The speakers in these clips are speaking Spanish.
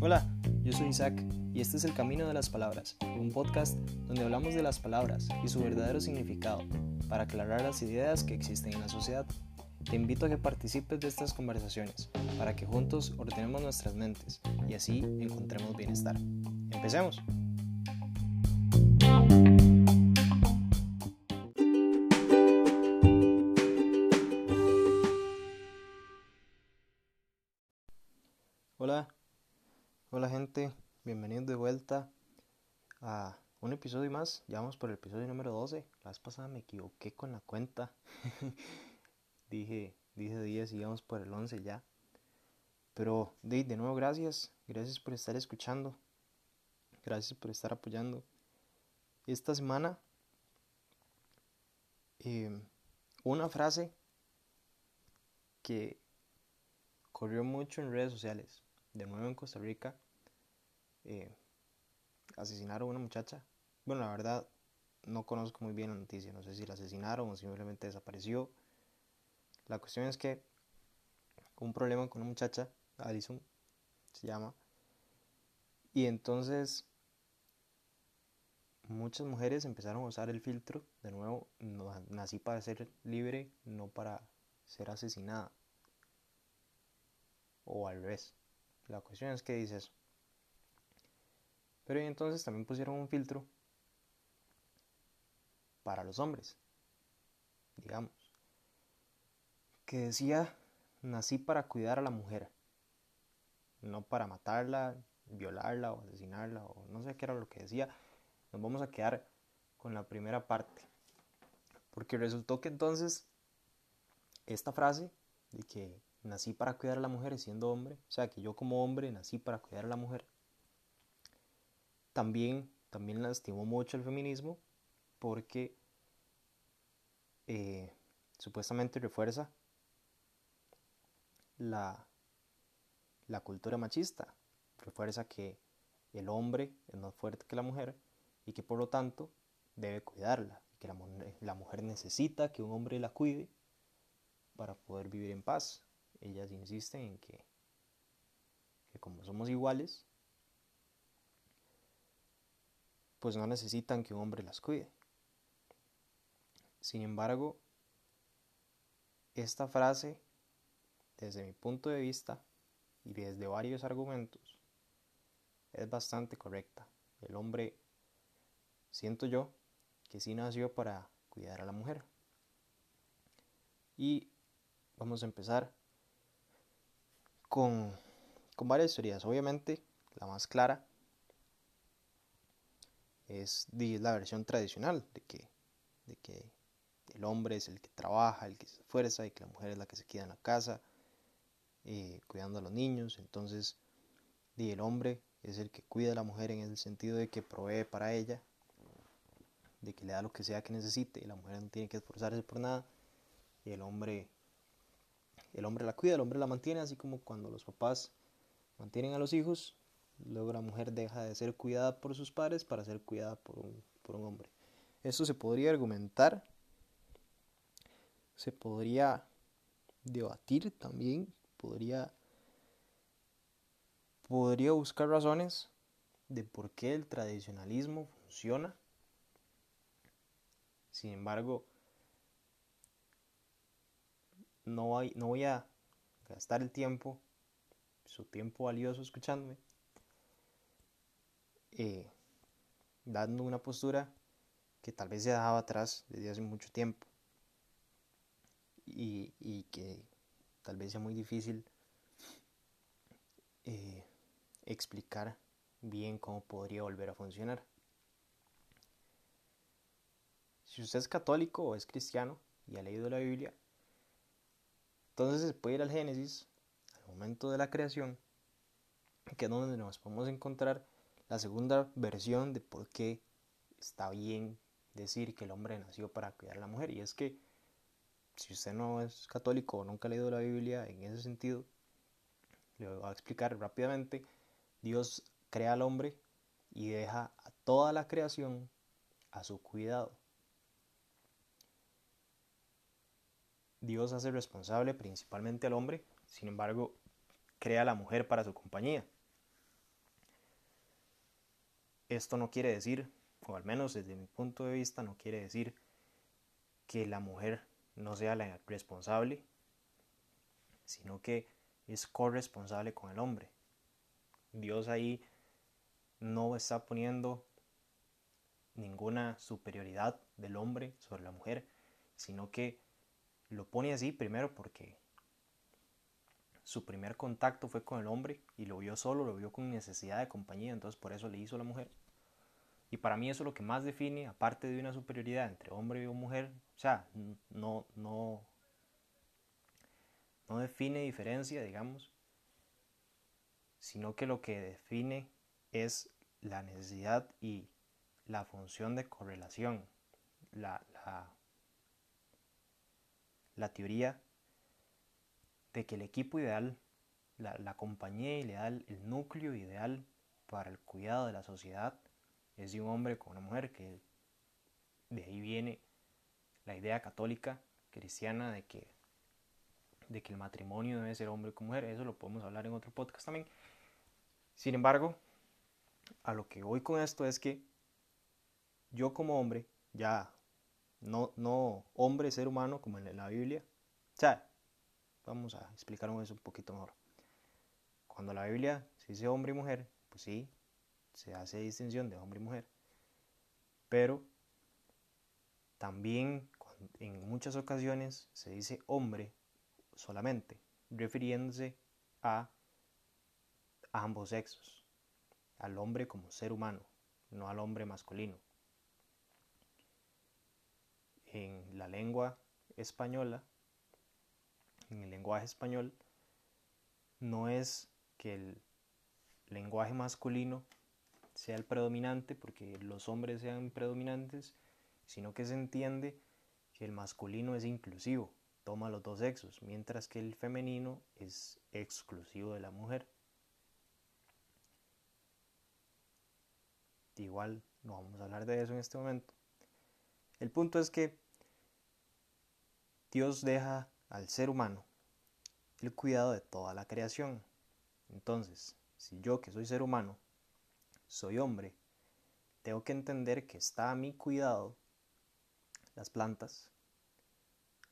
Hola, yo soy Isaac y este es El Camino de las Palabras, un podcast donde hablamos de las palabras y su verdadero significado para aclarar las ideas que existen en la sociedad. Te invito a que participes de estas conversaciones para que juntos ordenemos nuestras mentes y así encontremos bienestar. Empecemos. A un episodio más. Ya vamos por el episodio número 12. La vez pasada me equivoqué con la cuenta. dije, dije 10 y vamos por el 11 ya. Pero de, de nuevo gracias, gracias por estar escuchando, gracias por estar apoyando. Esta semana em, una frase que corrió mucho en redes sociales, de nuevo en Costa Rica, eh, asesinaron a una muchacha. Bueno, la verdad no conozco muy bien la noticia, no sé si la asesinaron o simplemente desapareció. La cuestión es que un problema con una muchacha, Alison se llama, y entonces muchas mujeres empezaron a usar el filtro, de nuevo, nací para ser libre, no para ser asesinada. O al revés. La cuestión es que dice eso. Pero entonces también pusieron un filtro para los hombres, digamos, que decía, nací para cuidar a la mujer, no para matarla, violarla o asesinarla o no sé qué era lo que decía. Nos vamos a quedar con la primera parte, porque resultó que entonces esta frase de que nací para cuidar a la mujer siendo hombre, o sea, que yo como hombre nací para cuidar a la mujer, también, también lastimó mucho el feminismo porque eh, supuestamente refuerza la, la cultura machista, refuerza que el hombre es más fuerte que la mujer y que por lo tanto debe cuidarla, que la, la mujer necesita que un hombre la cuide para poder vivir en paz. Ellas insisten en que, que como somos iguales, pues no necesitan que un hombre las cuide. Sin embargo, esta frase, desde mi punto de vista y desde varios argumentos, es bastante correcta. El hombre, siento yo, que sí nació para cuidar a la mujer. Y vamos a empezar con, con varias teorías. Obviamente, la más clara es la versión tradicional de que, de que el hombre es el que trabaja, el que se esfuerza y que la mujer es la que se queda en la casa eh, cuidando a los niños. Entonces, el hombre es el que cuida a la mujer en el sentido de que provee para ella, de que le da lo que sea que necesite y la mujer no tiene que esforzarse por nada y el hombre el hombre la cuida, el hombre la mantiene, así como cuando los papás mantienen a los hijos, Luego la mujer deja de ser cuidada por sus padres para ser cuidada por un, por un hombre. Eso se podría argumentar, se podría debatir también, podría, podría buscar razones de por qué el tradicionalismo funciona. Sin embargo, no, hay, no voy a gastar el tiempo, su tiempo valioso escuchándome, eh, dando una postura que tal vez se dejaba atrás desde hace mucho tiempo y, que tal vez sea muy difícil eh, explicar bien cómo podría volver a funcionar. Si usted es católico o es cristiano y ha leído la Biblia, entonces se puede ir al Génesis, al momento de la creación, que es donde nos podemos encontrar la segunda versión de por qué está bien decir que el hombre nació para cuidar a la mujer. Y es que si usted no es católico o nunca ha leído la Biblia en ese sentido, le voy a explicar rápidamente. Dios crea al hombre y deja a toda la creación a su cuidado. Dios hace responsable principalmente al hombre, sin embargo, crea a la mujer para su compañía. Esto no quiere decir, o al menos desde mi punto de vista, no quiere decir que la mujer no sea la responsable, sino que es corresponsable con el hombre. Dios ahí no está poniendo ninguna superioridad del hombre sobre la mujer, sino que lo pone así primero porque su primer contacto fue con el hombre y lo vio solo, lo vio con necesidad de compañía, entonces por eso le hizo la mujer. Y para mí eso es lo que más define, aparte de una superioridad entre hombre y mujer, o sea, no, no, no define diferencia, digamos, sino que lo que define es la necesidad y la función de correlación, la, la, teoría de que el equipo ideal, la, la, compañía ideal, el núcleo ideal para el cuidado de la sociedad es de un hombre con una mujer, que de ahí viene la idea católica cristiana de que, de que el matrimonio debe ser hombre con mujer, eso lo podemos hablar en otro podcast también. Sin embargo, a lo que voy con esto es que yo como hombre, ya no, no hombre, ser humano como en la Biblia, o sea, vamos a explicar eso un poquito mejor. Cuando la Biblia se dice hombre y mujer, pues sí, se hace distinción de hombre y mujer, pero también en muchas ocasiones se dice hombre solamente, refiriéndose a ambos sexos, al hombre como ser humano, no al hombre masculino. En la lengua española, en el lenguaje español, no es que el lenguaje masculino sea el predominante, porque los hombres sean predominantes, sino que se entiende que el masculino es inclusivo, toma los dos sexos, mientras que el femenino es exclusivo de la mujer. igual no vamos a hablar de eso en este momento. El punto es que Dios deja al ser humano el cuidado de toda la creación. Entonces, si yo que soy ser humano, soy hombre, tengo que entender que está a mi cuidado las plantas,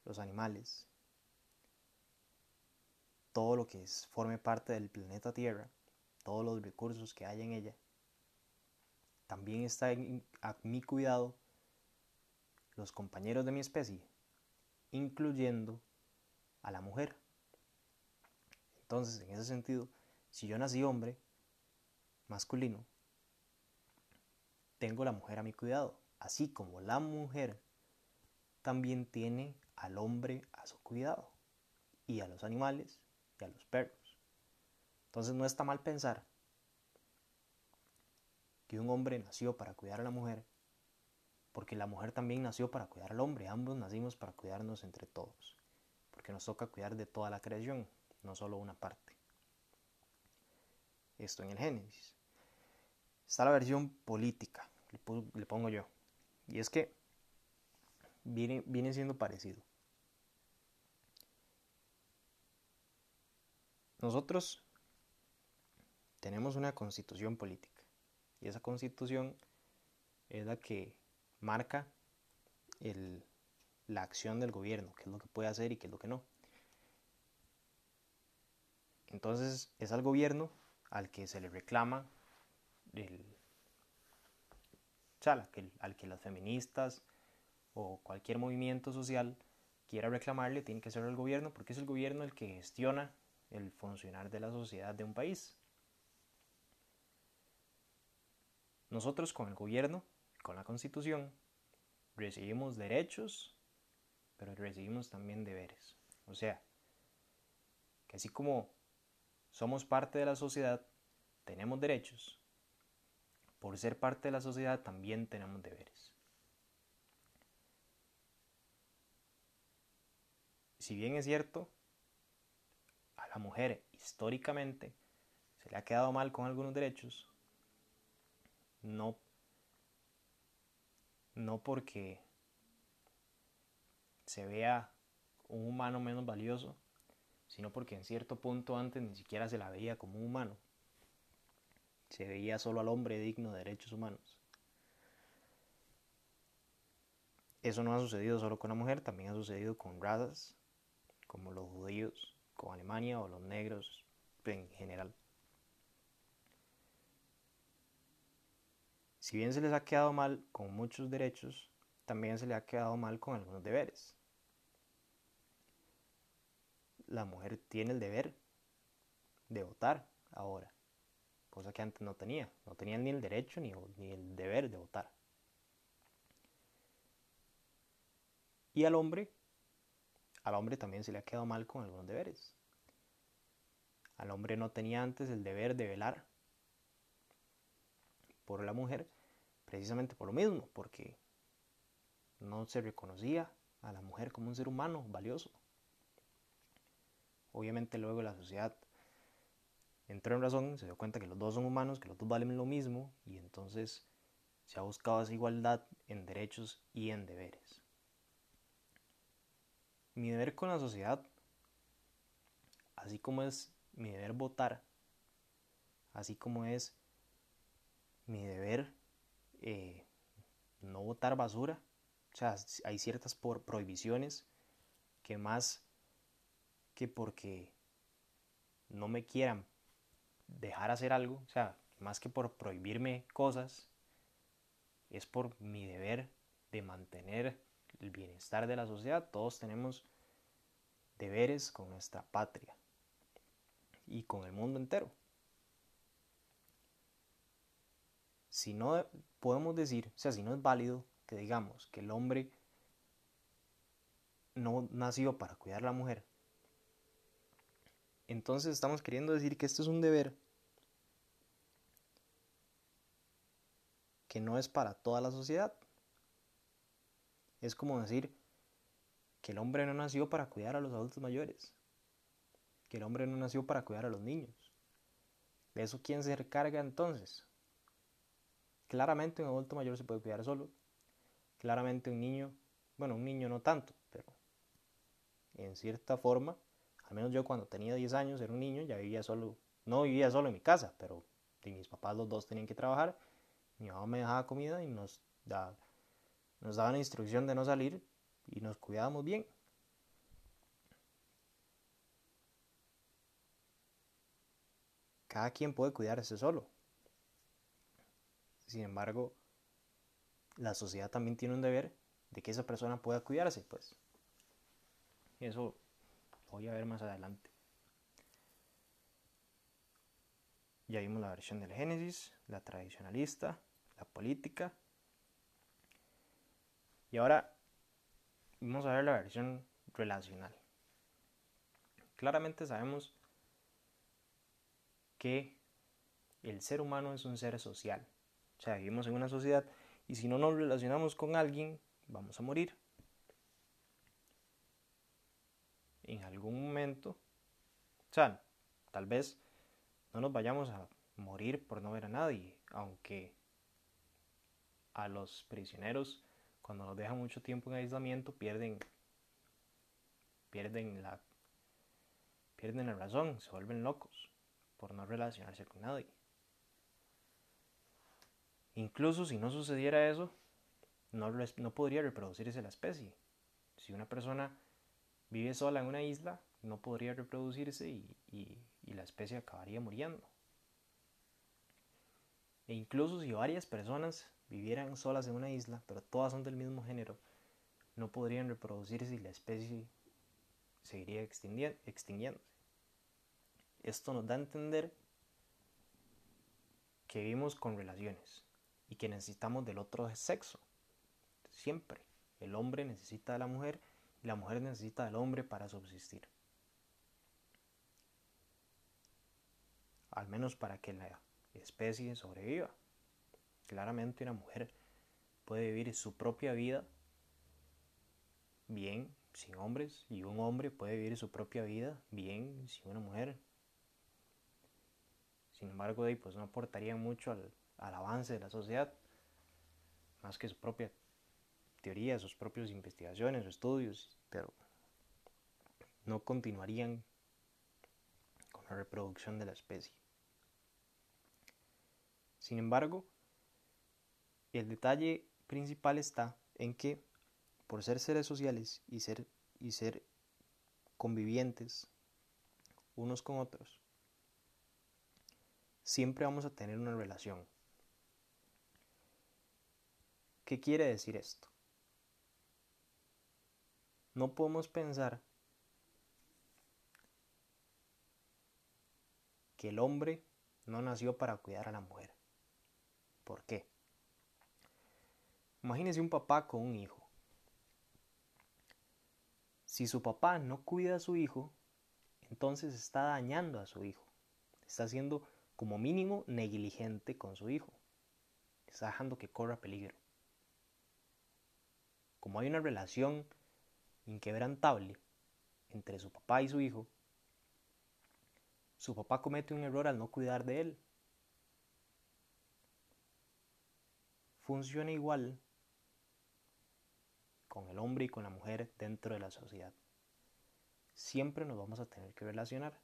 los animales, todo lo que forme parte del planeta Tierra, todos los recursos que hay en ella, también está a mi cuidado los compañeros de mi especie, incluyendo a la mujer. Entonces, en ese sentido, si yo nací hombre, masculino, tengo la mujer a mi cuidado, así como la mujer también tiene al hombre a su cuidado, y a los animales y a los perros. Entonces no está mal pensar que un hombre nació para cuidar a la mujer, porque la mujer también nació para cuidar al hombre, ambos nacimos para cuidarnos entre todos, porque nos toca cuidar de toda la creación, no solo una parte. Esto en el Génesis. Está la versión política, le pongo yo, y es que viene, siendo parecido. Nosotros tenemos una constitución política y esa constitución es la que marca la acción del gobierno, qué es lo que puede hacer y qué es lo que no. Entonces es al gobierno al que se le reclama el, al que las feministas o cualquier movimiento social quiera reclamarle, tiene que ser el gobierno, porque es el gobierno el que gestiona el funcionar de la sociedad de un país. Nosotros con el gobierno, con la constitución, recibimos derechos, pero recibimos también deberes. O sea, que así como somos parte de la sociedad, tenemos derechos, por ser parte de la sociedad también tenemos deberes. Si bien es cierto, a la mujer históricamente se le ha quedado mal con algunos derechos, no, no porque se vea un humano menos valioso, sino porque en cierto punto antes ni siquiera se la veía como un humano. Se veía solo al hombre digno de derechos humanos. Eso no ha sucedido solo con la mujer, también ha sucedido con razas como los judíos, con Alemania o los negros en general. Si bien se les ha quedado mal con muchos derechos, también se le ha quedado mal con algunos deberes. La mujer tiene el deber de votar ahora, cosa que antes no tenía. No tenía ni el derecho ni, el deber de votar. Y al hombre, al hombre también se le ha quedado mal con algunos deberes. Al hombre no tenía antes el deber de velar por la mujer, precisamente por lo mismo, porque no se reconocía a la mujer como un ser humano valioso. Obviamente luego la sociedad entró en razón, se dio cuenta que los dos son humanos, que los dos valen lo mismo y entonces se ha buscado esa igualdad en derechos y en deberes. Mi deber con la sociedad, así como es mi deber votar, así como es mi deber eh, no votar basura, o sea, hay ciertas por prohibiciones que más que porque no me quieran dejar hacer algo, o sea, más que por prohibirme cosas, es por mi deber de mantener el bienestar de la sociedad. Todos tenemos deberes con nuestra patria y con el mundo entero. Si no podemos decir, o sea, si no es válido que digamos que el hombre no nació para cuidar a la mujer, entonces estamos queriendo decir que esto es un deber que no es para toda la sociedad. Es como decir que el hombre no nació para cuidar a los adultos mayores, que el hombre no nació para cuidar a los niños. ¿De eso quién se recarga entonces? Claramente un adulto mayor se puede cuidar solo, Claramente un niño, bueno, un niño no tanto, pero en cierta forma, al menos yo cuando tenía 10 años era un niño, ya vivía solo, no vivía solo en mi casa, pero mis papás los dos tenían que trabajar, mi mamá me dejaba comida y nos, da, nos daba la instrucción de no salir y nos cuidábamos bien. Cada quien puede cuidarse solo. Sin embargo, la sociedad también tiene un deber de que esa persona pueda cuidarse, pues. Eso lo voy a ver más adelante. Ya vimos la versión del Génesis, la tradicionalista, la política. Y ahora vamos a ver la versión relacional. Claramente sabemos que el ser humano es un ser social. O sea, vivimos en una sociedad y si no nos relacionamos con alguien, vamos a morir. En algún momento, o sea, tal vez no nos vayamos a morir por no ver a nadie, aunque a los prisioneros cuando los dejan mucho tiempo en aislamiento pierden pierden la pierden la razón, se vuelven locos por no relacionarse con nadie. Incluso si no sucediera eso, no, no podría reproducirse la especie. Si una persona vive sola en una isla, no podría reproducirse y, y la especie acabaría muriendo. E incluso si varias personas vivieran solas en una isla, pero todas son del mismo género, no podrían reproducirse y la especie seguiría extinguiéndose. Esto nos da a entender que vivimos con relaciones, y que necesitamos del otro sexo. Siempre. El hombre necesita de la mujer la mujer necesita del hombre para subsistir. Al menos para que la especie sobreviva. Claramente una mujer puede vivir su propia vida bien sin hombres y un hombre puede vivir su propia vida bien sin una mujer. Sin embargo, pues no aportaría mucho al, al avance de la sociedad, más que su propia teoría, sus propias investigaciones estudios, pero no continuarían con la reproducción de la especie. Sin embargo, el detalle principal está en que por ser seres sociales y ser, y ser convivientes unos con otros, siempre vamos a tener una relación. ¿Qué quiere decir esto? No podemos pensar que el hombre no nació para cuidar a la mujer. ¿Por qué? Imagínese un papá con un hijo. Si su papá no cuida a su hijo, entonces está dañando a su hijo. Está siendo como mínimo negligente con su hijo. Está dejando que corra peligro. Como hay una relación inquebrantable entre su papá y su hijo, su papá comete un error al no cuidar de él. Funciona igual con el hombre y con la mujer dentro de la sociedad. Siempre nos vamos a tener que relacionar.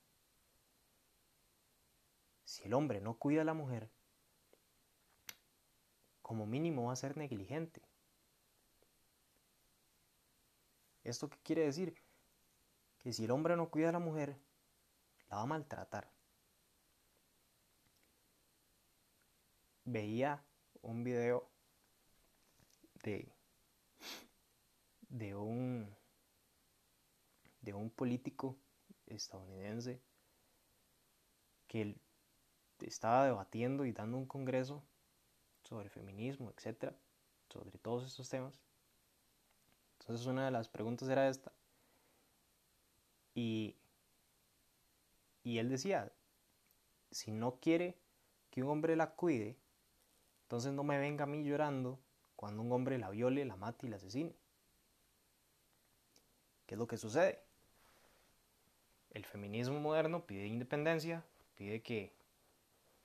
Si el hombre no cuida a la mujer, como mínimo va a ser negligente. ¿Esto qué quiere decir? Que si el hombre no cuida a la mujer, la va a maltratar. Veía un video de, de un de un político estadounidense que estaba debatiendo y dando un congreso sobre feminismo, etcétera, sobre todos estos temas. Entonces una de las preguntas era esta. Y, y él decía, si no quiere que un hombre la cuide, entonces no me venga a mí llorando cuando un hombre la viole, la mate y la asesine. ¿Qué es lo que sucede? El feminismo moderno pide independencia, pide que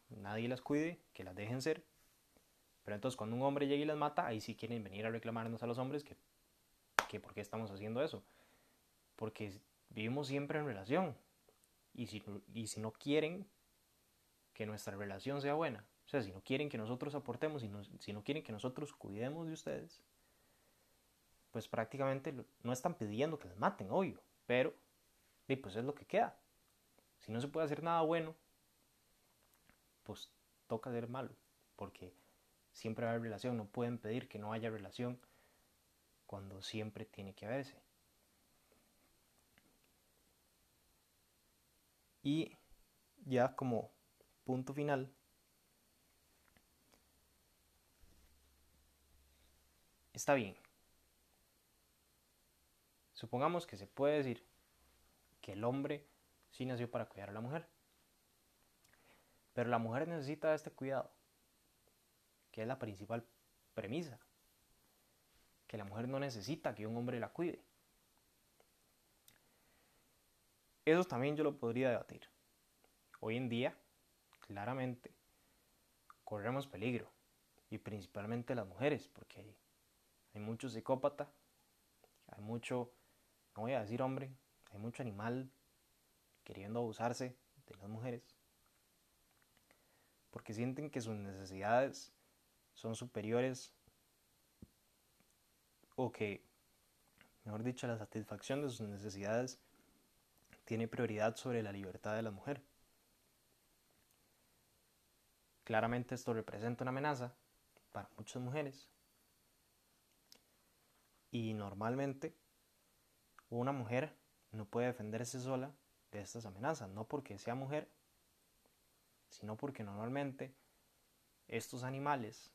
nadie las cuide, que las dejen ser. Pero entonces cuando un hombre llega y las mata, ahí sí quieren venir a reclamarnos a los hombres que que por qué estamos haciendo eso. Porque vivimos siempre en relación. Y si, y si no quieren que nuestra relación sea buena, o sea, si no quieren que nosotros aportemos, si si no quieren que nosotros cuidemos de ustedes, pues prácticamente no están pidiendo que les maten, obvio, pero pues es lo que queda. Si no se puede hacer nada bueno, pues toca ser malo, porque siempre va a haber relación, no pueden pedir que no haya relación cuando siempre tiene que haberse. Y ya como punto final, está bien. Supongamos que se puede decir que el hombre sí nació para cuidar a la mujer. Pero la mujer necesita este cuidado, que es la principal premisa que la mujer no necesita que un hombre la cuide. Eso también yo lo podría debatir. Hoy en día, claramente, corremos peligro, y principalmente las mujeres, porque hay, hay mucho psicópata, hay mucho, no voy a decir hombre, hay mucho animal queriendo abusarse de las mujeres, porque sienten que sus necesidades son superiores o que, mejor dicho, la satisfacción de sus necesidades tiene prioridad sobre la libertad de la mujer. Claramente esto representa una amenaza para muchas mujeres y normalmente una mujer no puede defenderse sola de estas amenazas, no porque sea mujer, sino porque normalmente estos animales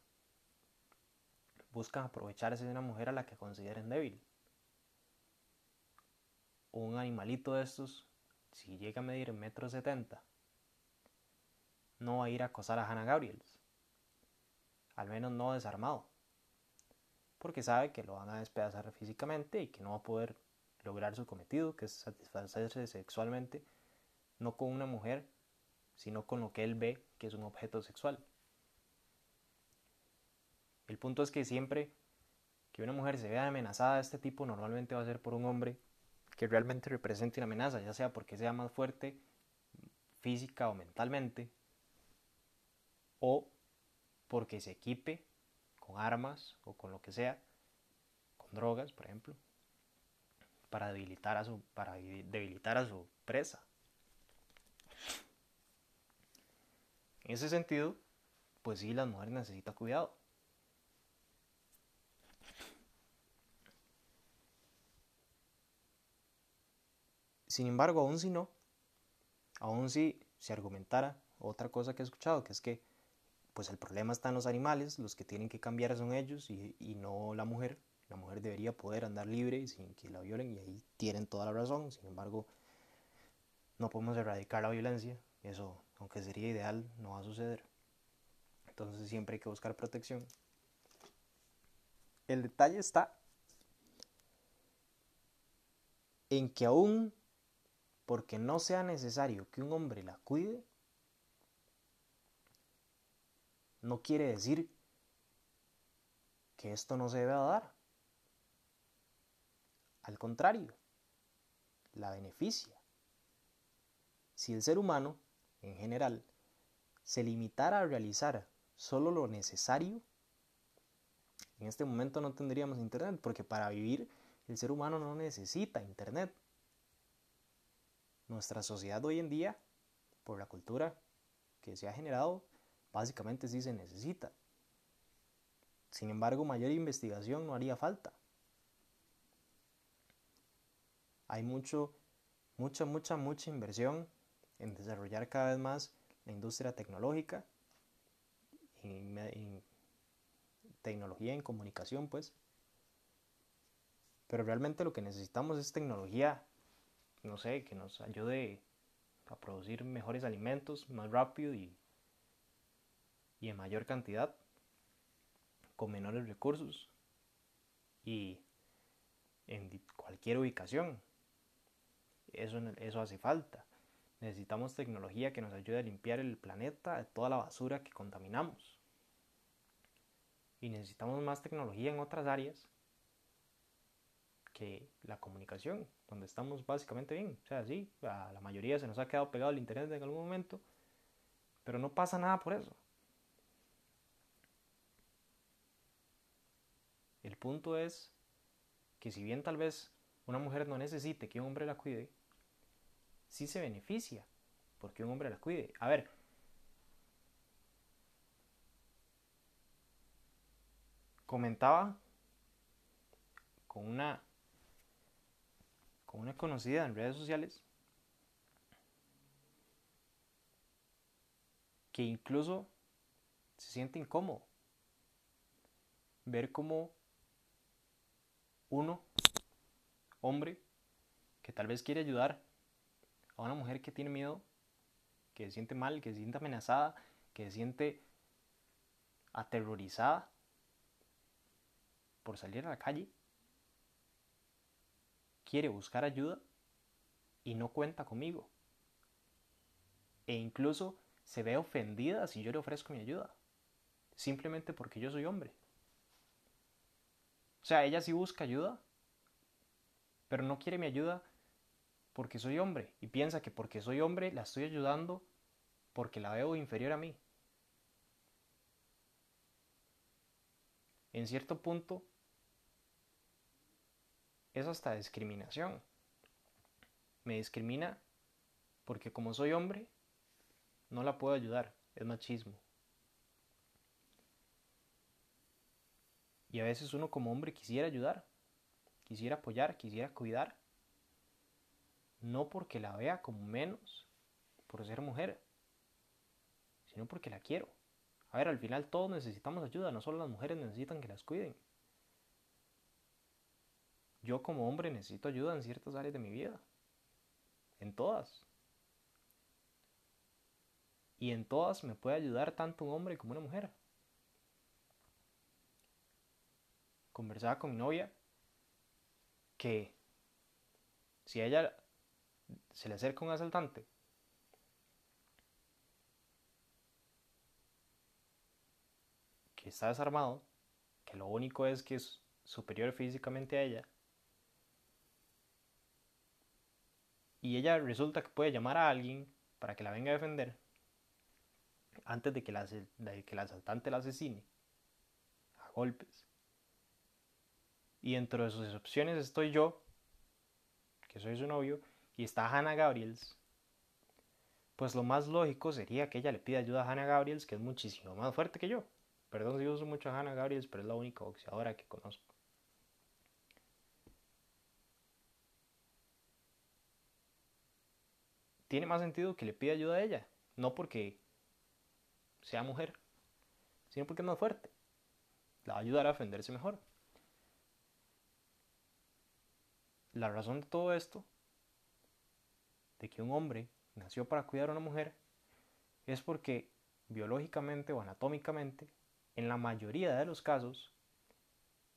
buscan aprovecharse de una mujer a la que consideren débil. Un animalito de estos, si llega a medir metro setenta, no va a ir a acosar a Hannah Gabriels. Al menos no desarmado. Porque sabe que lo van a despedazar físicamente y que no va a poder lograr su cometido, que es satisfacerse sexualmente, no con una mujer, sino con lo que él ve que es un objeto sexual. El punto es que siempre que una mujer se vea amenazada de este tipo, normalmente va a ser por un hombre que realmente represente una amenaza, ya sea porque sea más fuerte física o mentalmente, o porque se equipe con armas o con lo que sea, con drogas, por ejemplo, para debilitar a su, para debilitar a su presa. En ese sentido, pues sí, las mujeres necesitan cuidado. Sin embargo, aún si no, aún si se argumentara otra cosa que he escuchado, que es que pues el problema está en los animales, los que tienen que cambiar son ellos y, y no la mujer. La mujer debería poder andar libre sin que la violen y ahí tienen toda la razón. Sin embargo, no podemos erradicar la violencia. Eso, aunque sería ideal, no va a suceder. Entonces siempre hay que buscar protección. El detalle está en que aún porque no sea necesario que un hombre la cuide, no quiere decir que esto no se debe dar. Al contrario, la beneficia. Si el ser humano, en general, se limitara a realizar solo lo necesario, en este momento no tendríamos internet, porque para vivir el ser humano no necesita internet. Nuestra sociedad hoy en día, por la cultura que se ha generado, básicamente sí se necesita. Sin embargo, mayor investigación no haría falta. Hay mucho, mucha, mucha, mucha inversión en desarrollar cada vez más la industria tecnológica, tecnología en comunicación, pues. Pero realmente lo que necesitamos es tecnología no sé, que nos ayude a producir mejores alimentos más rápido y, y en mayor cantidad, con menores recursos y en cualquier ubicación. Eso, eso hace falta. Necesitamos tecnología que nos ayude a limpiar el planeta de toda la basura que contaminamos. Y necesitamos más tecnología en otras áreas que la comunicación, donde estamos básicamente bien. O sea, sí, a la mayoría se nos ha quedado pegado el internet en algún momento, pero no pasa nada por eso. El punto es que si bien tal vez una mujer no necesite que un hombre la cuide, sí se beneficia porque un hombre la cuide. A ver, comentaba con una una conocida en redes sociales que incluso se siente incómodo ver como uno, hombre, que tal vez quiere ayudar a una mujer que tiene miedo, que se siente mal, que se siente amenazada, que se siente aterrorizada por salir a la calle, quiere buscar ayuda y no cuenta conmigo. E incluso se ve ofendida si yo le ofrezco mi ayuda, simplemente porque yo soy hombre. O sea, ella sí busca ayuda, pero no quiere mi ayuda porque soy hombre y piensa que porque soy hombre la estoy ayudando porque la veo inferior a mí. En cierto punto, es hasta discriminación. Me discrimina porque como soy hombre, no la puedo ayudar, es machismo. Y a veces uno como hombre quisiera ayudar, quisiera apoyar, quisiera cuidar, no porque la vea como menos por ser mujer, sino porque la quiero. A ver, al final todos necesitamos ayuda, no solo las mujeres necesitan que las cuiden. Yo como hombre necesito ayuda en ciertas áreas de mi vida. En todas. Y en todas me puede ayudar tanto un hombre como una mujer. Conversaba con mi novia que si a ella se le acerca un asaltante que está desarmado, que lo único es que es superior físicamente a ella, y ella resulta que puede llamar a alguien para que la venga a defender antes de que, la, que el asaltante la asesine a golpes. Y dentro de sus opciones estoy yo, que soy su novio, y está Hannah Gabriels. Pues lo más lógico sería que ella le pida ayuda a Hannah Gabriels, que es muchísimo más fuerte que yo. Perdón si uso mucho a Hannah Gabriels, pero es la única boxeadora que conozco. Tiene más sentido que le pida ayuda a ella, no porque sea mujer, sino porque es más fuerte. La va a ayudar a defenderse mejor. La razón de todo esto, de que un hombre nació para cuidar a una mujer, es porque biológicamente o anatómicamente, en la mayoría de los casos,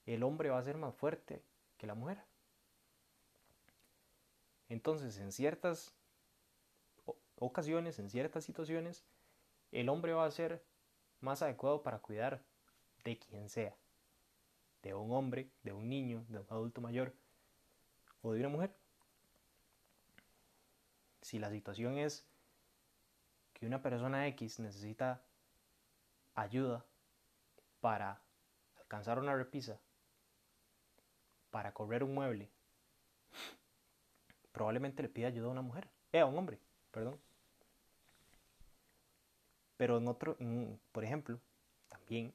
el hombre va a ser más fuerte que la mujer. Entonces, en ciertas ocasiones, en ciertas situaciones, el hombre va a ser más adecuado para cuidar de quien sea, de un hombre, de un niño, de un adulto mayor o de una mujer. Si la situación es que una persona X necesita ayuda para alcanzar una repisa, para correr un mueble, probablemente le pida ayuda a una mujer, eh, a un hombre, perdón. Pero en otro, por ejemplo, también,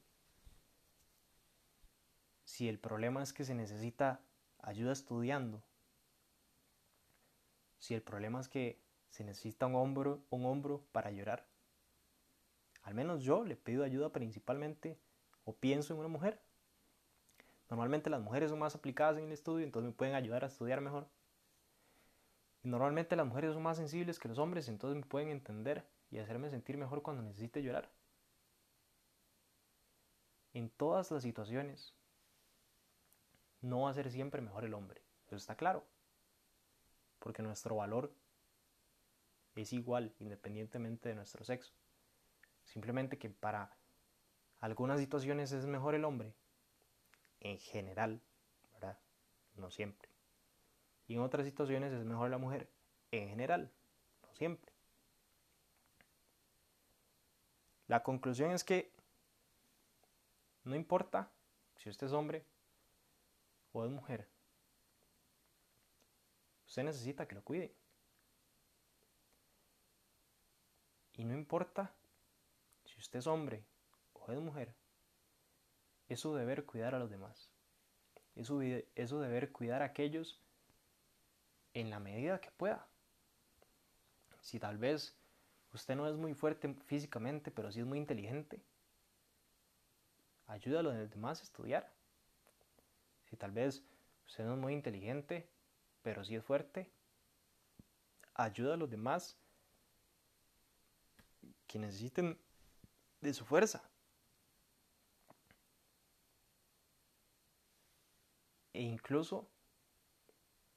si el problema es que se necesita ayuda estudiando, si el problema es que se necesita un hombro, un hombro para llorar, al menos yo le pido ayuda principalmente o pienso en una mujer. Normalmente las mujeres son más aplicadas en el estudio, entonces me pueden ayudar a estudiar mejor. Normalmente las mujeres son más sensibles que los hombres, entonces me pueden entender y hacerme sentir mejor cuando necesite llorar. En todas las situaciones, no va a ser siempre mejor el hombre. Eso está claro. Porque nuestro valor es igual independientemente de nuestro sexo. Simplemente que para algunas situaciones es mejor el hombre, en general, ¿verdad? No siempre. Y en otras situaciones es mejor la mujer, en general, no siempre. La conclusión es que no importa si usted es hombre o es mujer, usted necesita que lo cuide. Y no importa si usted es hombre o es mujer, es su deber cuidar a los demás. Es su, deber cuidar a aquellos en la medida que pueda. Si tal vez Usted no es muy fuerte físicamente, pero sí es muy inteligente. Ayúdalo a los demás a estudiar. Si tal vez usted no es muy inteligente, pero sí es fuerte, ayuda a los demás que necesiten de su fuerza. E incluso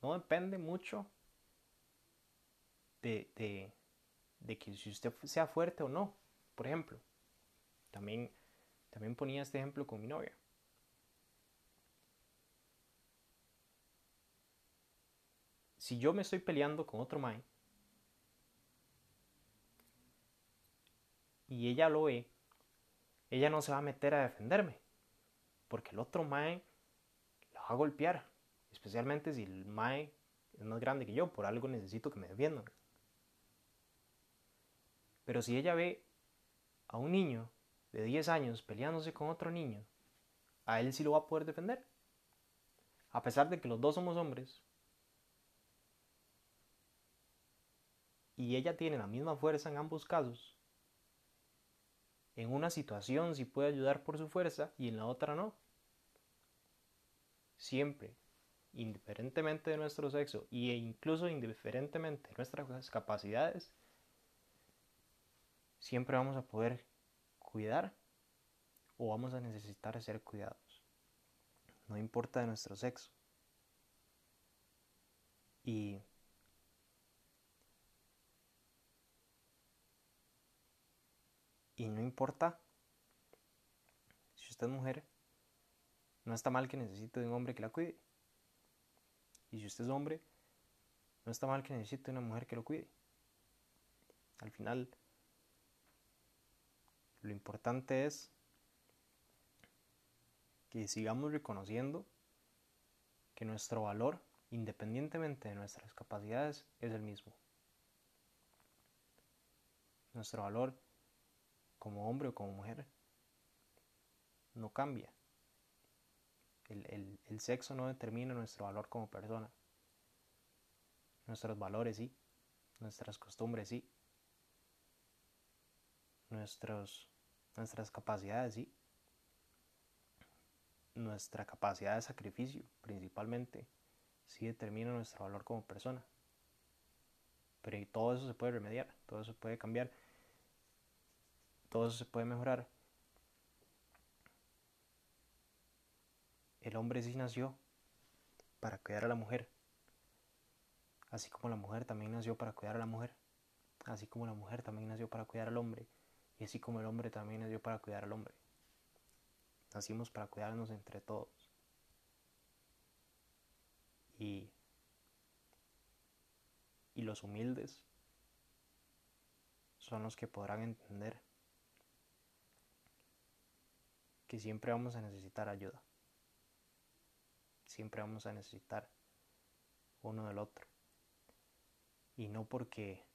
no depende mucho de, de, de que si usted sea fuerte o no. Por ejemplo, también, también ponía este ejemplo con mi novia. Si yo me estoy peleando con otro mae y ella lo ve, ella no se va a meter a defenderme, porque el otro mae la va a golpear, especialmente si el mae es más grande que yo, por algo necesito que me defiendan. Pero si ella ve a un niño de 10 años peleándose con otro niño, a él sí lo va a poder defender. A pesar de que los dos somos hombres. Y ella tiene la misma fuerza en ambos casos. En una situación sí puede ayudar por su fuerza y en la otra no. Siempre, indiferentemente de nuestro sexo e incluso indiferentemente de nuestras capacidades, siempre vamos a poder cuidar o vamos a necesitar ser cuidados. No importa de nuestro sexo. Y y no importa si usted es mujer, no está mal que necesite de un hombre que la cuide. Y si usted es hombre, No está mal que necesite una mujer que lo cuide. Al final, lo importante es que sigamos reconociendo que nuestro valor, independientemente de nuestras capacidades, es el mismo. Nuestro valor como hombre o como mujer no cambia. El, el, sexo no determina nuestro valor como persona. Nuestros valores sí, nuestras costumbres sí, nuestros, nuestras capacidades sí, nuestra capacidad de sacrificio principalmente sí determina nuestro valor como persona. Pero todo eso se puede remediar, todo eso se puede cambiar, todo eso se puede mejorar. El hombre sí nació para cuidar a la mujer, así como la mujer también nació para cuidar a la mujer, así como la mujer también nació para cuidar al hombre, y así como el hombre también nació para cuidar al hombre. Nacimos para cuidarnos entre todos. Y, y los humildes son los que podrán entender que siempre vamos a necesitar ayuda siempre vamos a necesitar uno del otro. Y no porque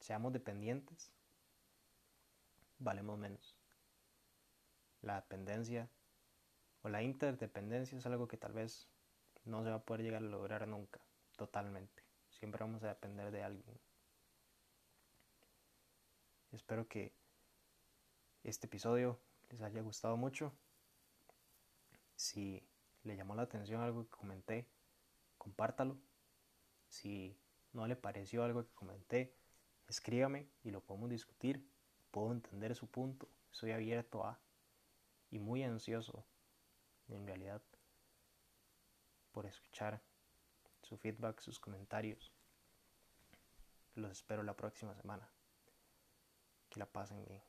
seamos dependientes, valemos menos. La dependencia o la interdependencia es algo que tal vez no se va a poder llegar a lograr nunca, totalmente. Siempre vamos a depender de alguien. Espero que este episodio les haya gustado mucho. Si le llamó la atención algo que comenté, compártalo. Si no le pareció algo que comenté, escríbame y lo podemos discutir. Puedo entender su punto. Soy abierto a y muy ansioso, en realidad, por escuchar su feedback, sus comentarios. Los espero la próxima semana. Que la pasen bien.